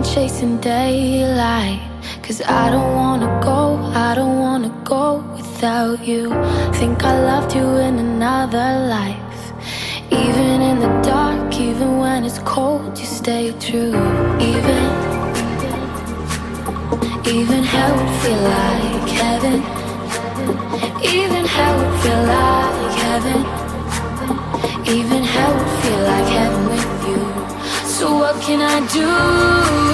been chasing daylight. Cause I don't wanna go, I don't wanna go without you. Think I loved you in another life. Even in the dark, even when it's cold, you stay true. Even, even hell would feel like heaven. Even hell would feel like heaven. Even hell would feel like heaven. So what can I do?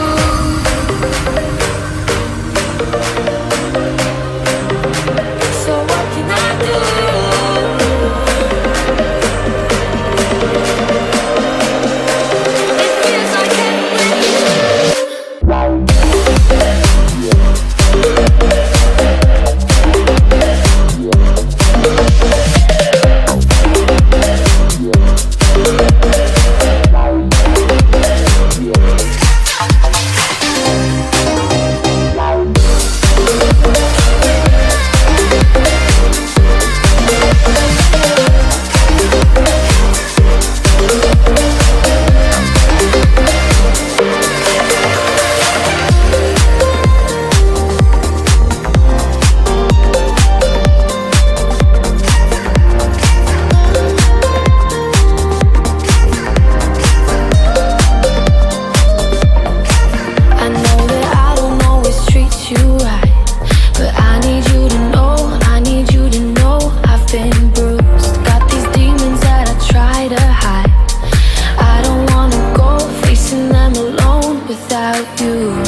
without you.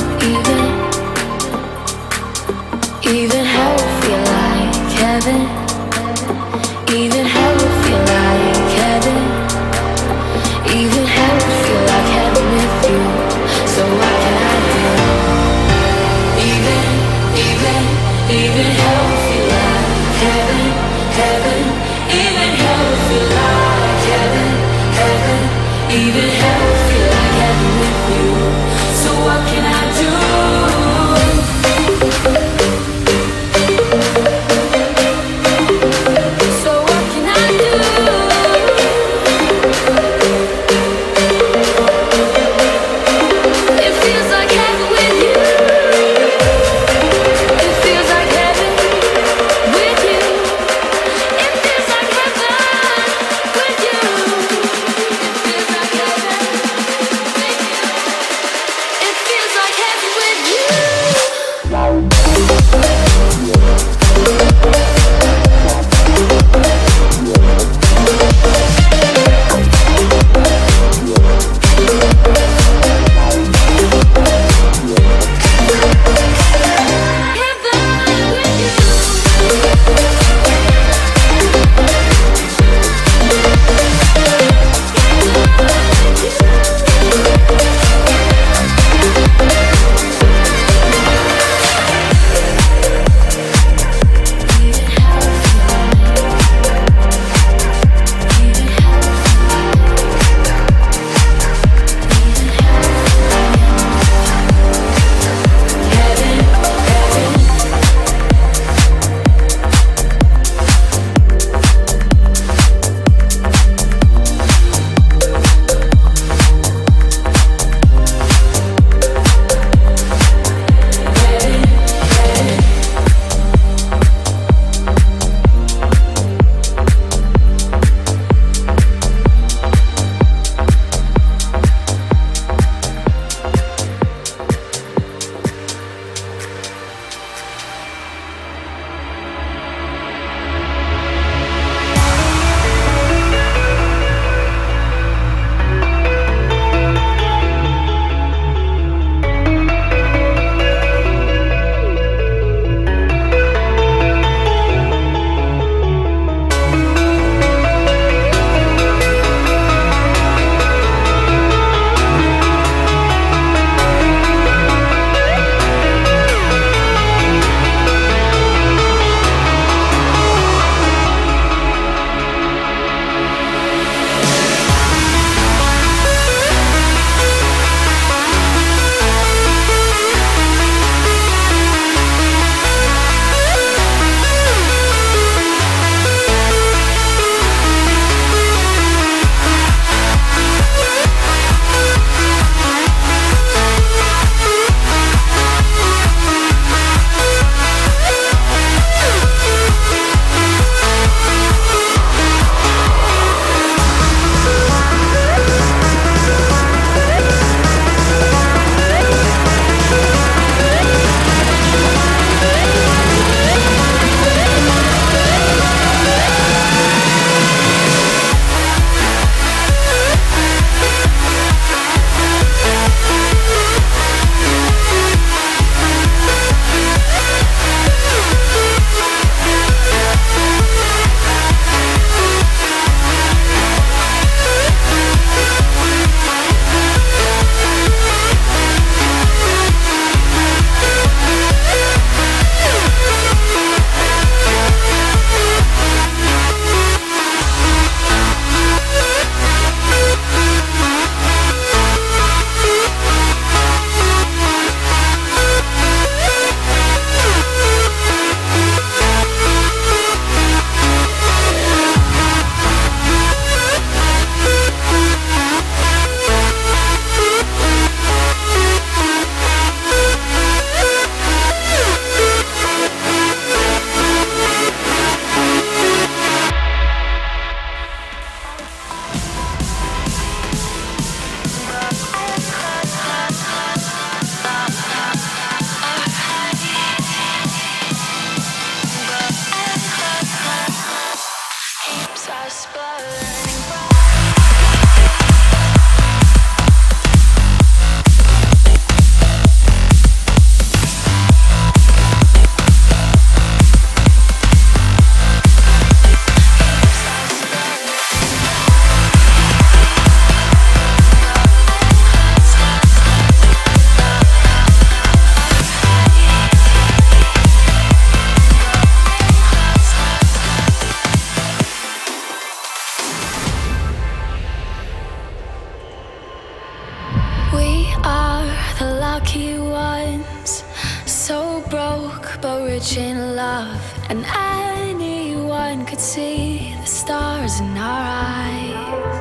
Lucky ones. So broke, but rich in love. And anyone could see the stars in our eyes.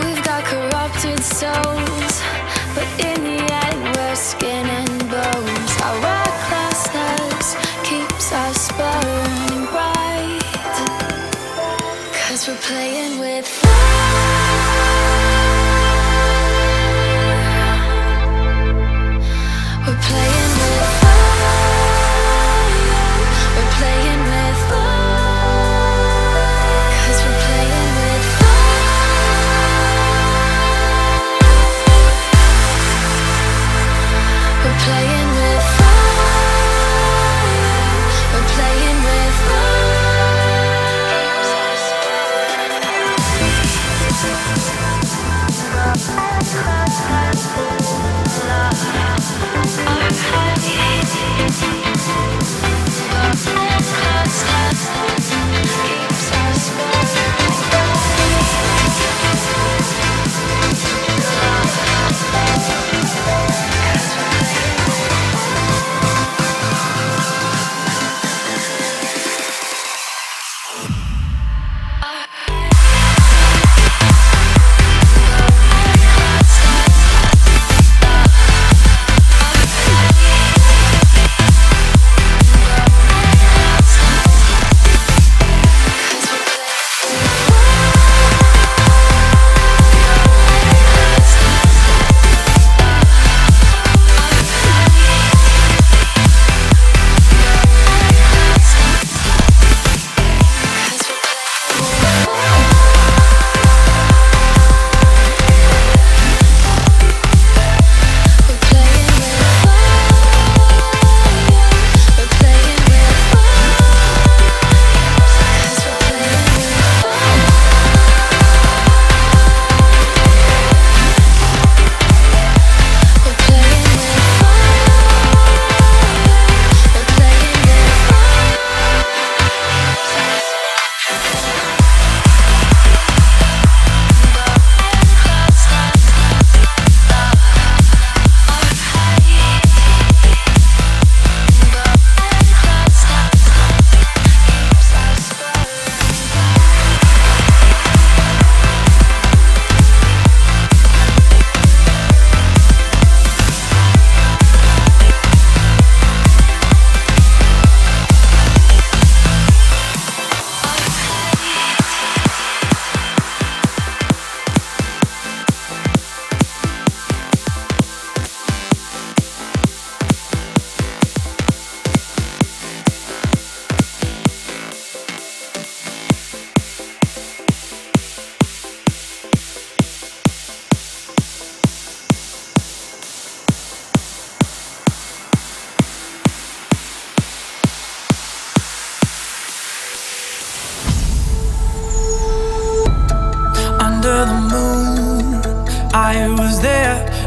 We've got corrupted souls, but in the end, we're skin and bones. Our recklessness keeps us burning bright. Cause we're playing with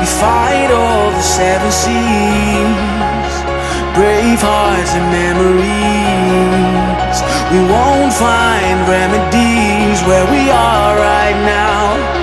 We fight all the seven seas, brave hearts and memories. We won't find remedies where we are right now.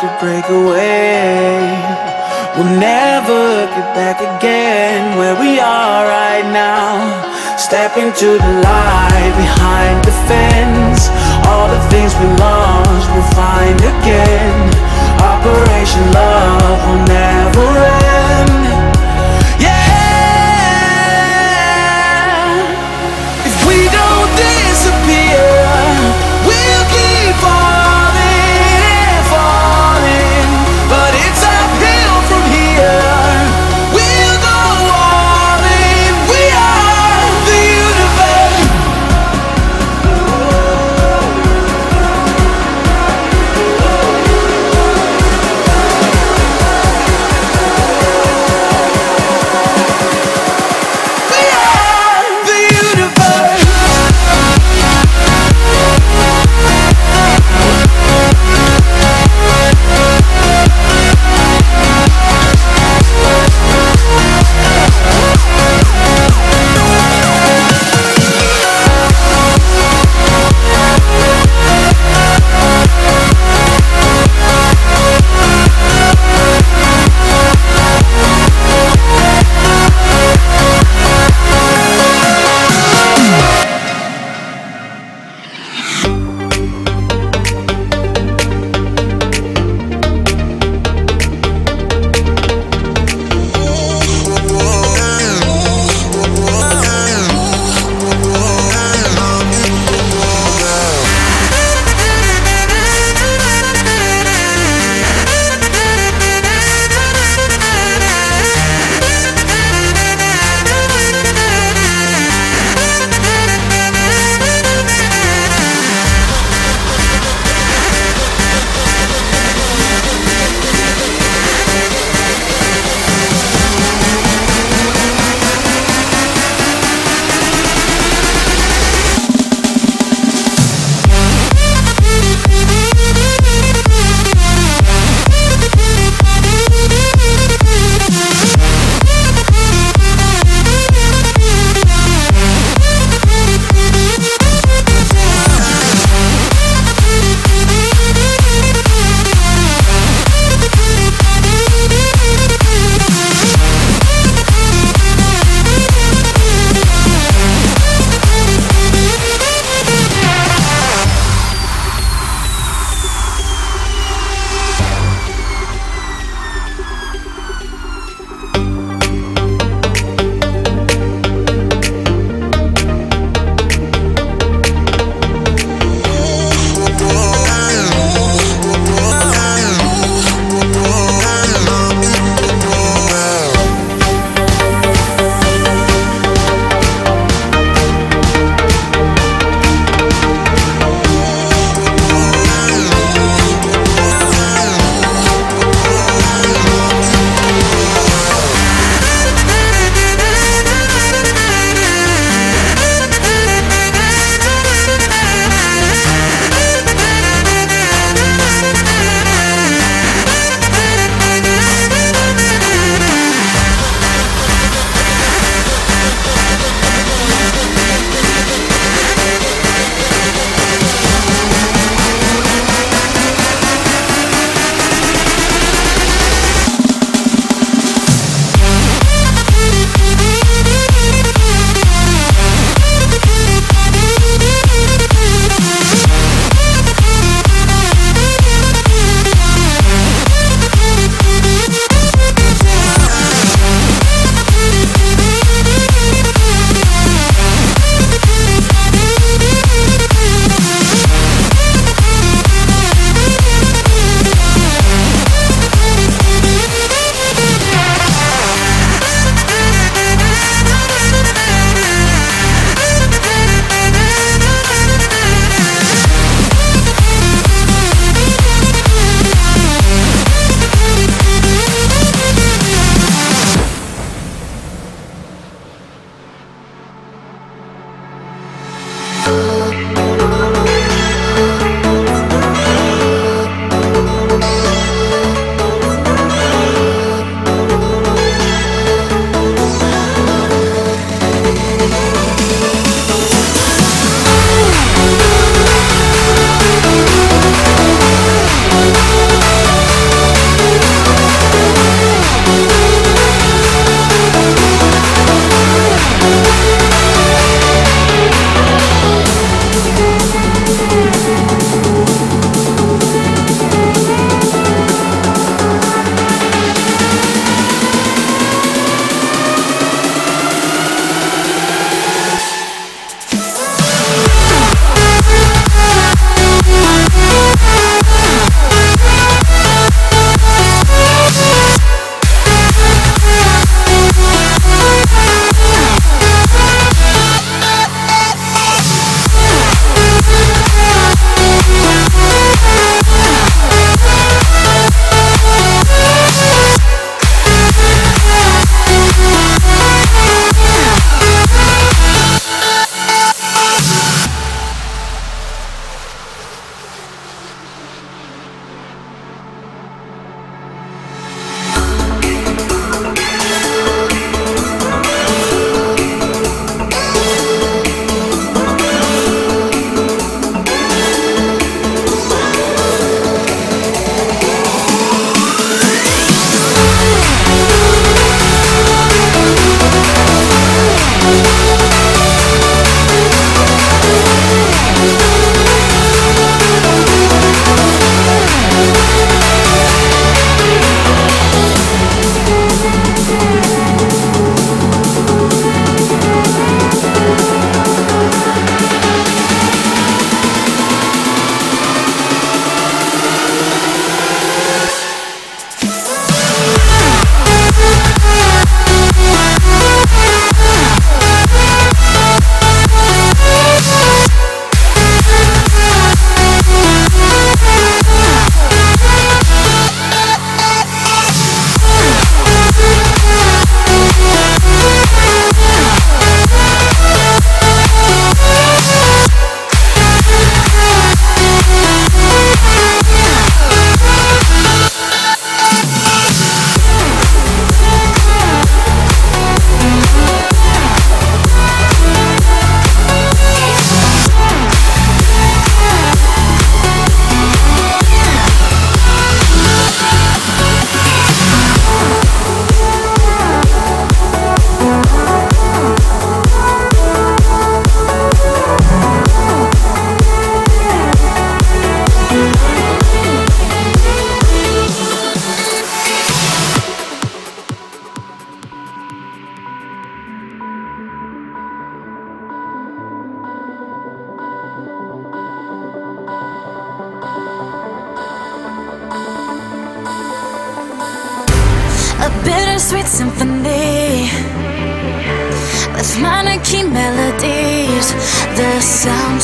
to break away. We'll never get back again where we are right now. Step into the light behind the fence. All the things we lost, we'll find again. Operation Love will never end.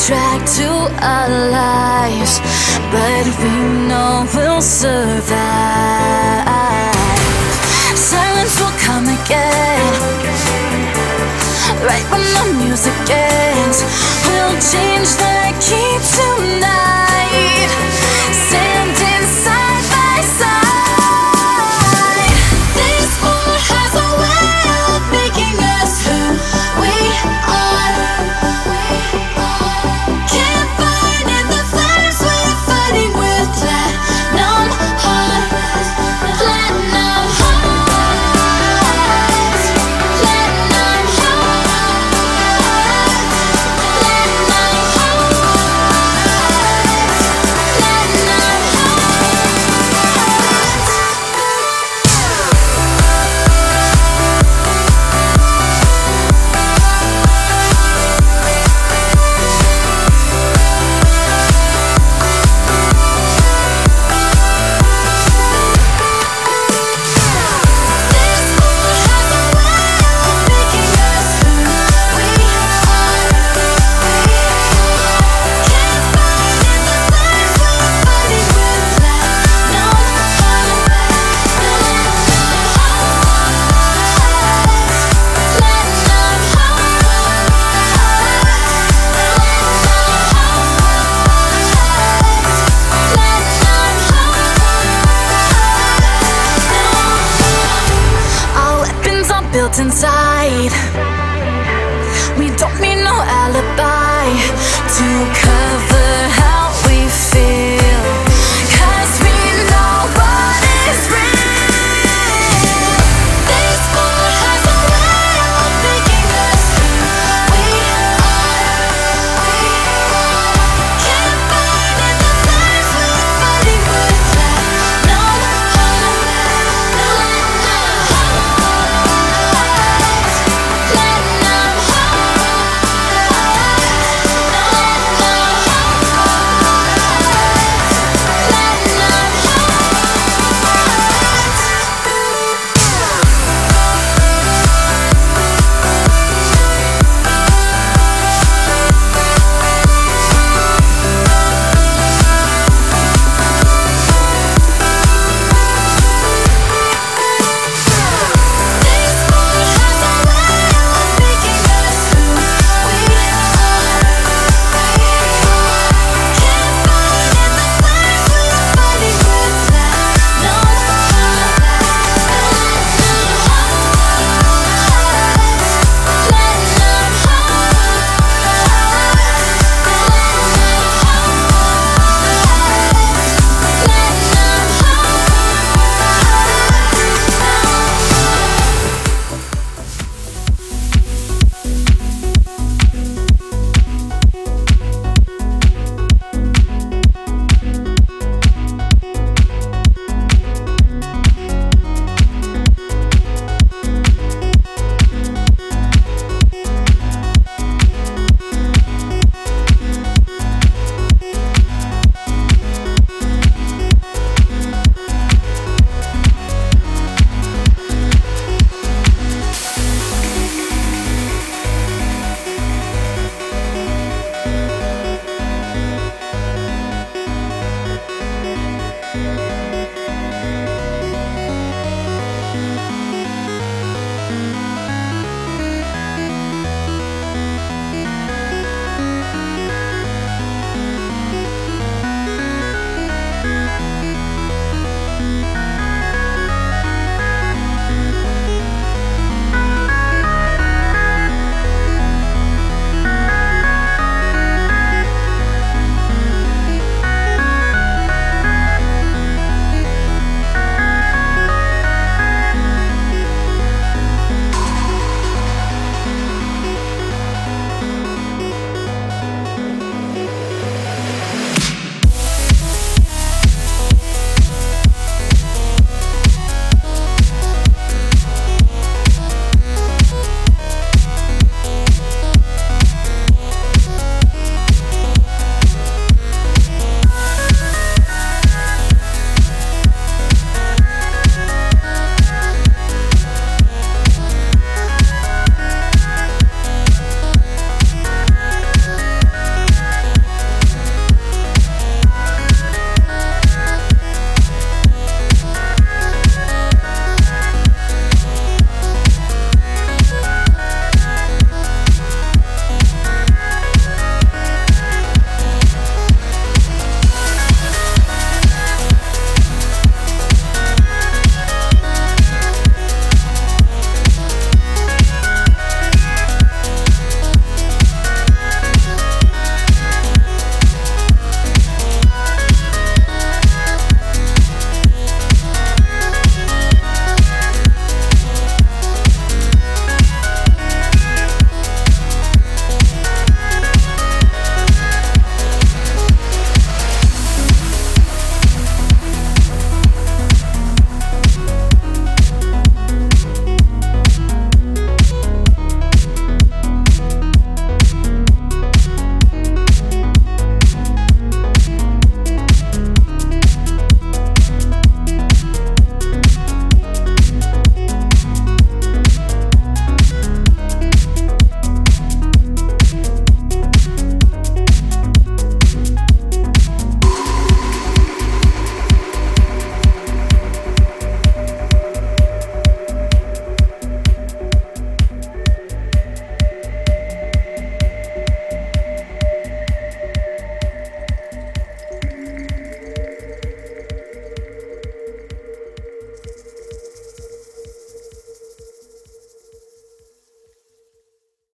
Soundtrack to our lives. But we know we'll survive. Silence will come again. Right when the music ends, we'll change the key tonight.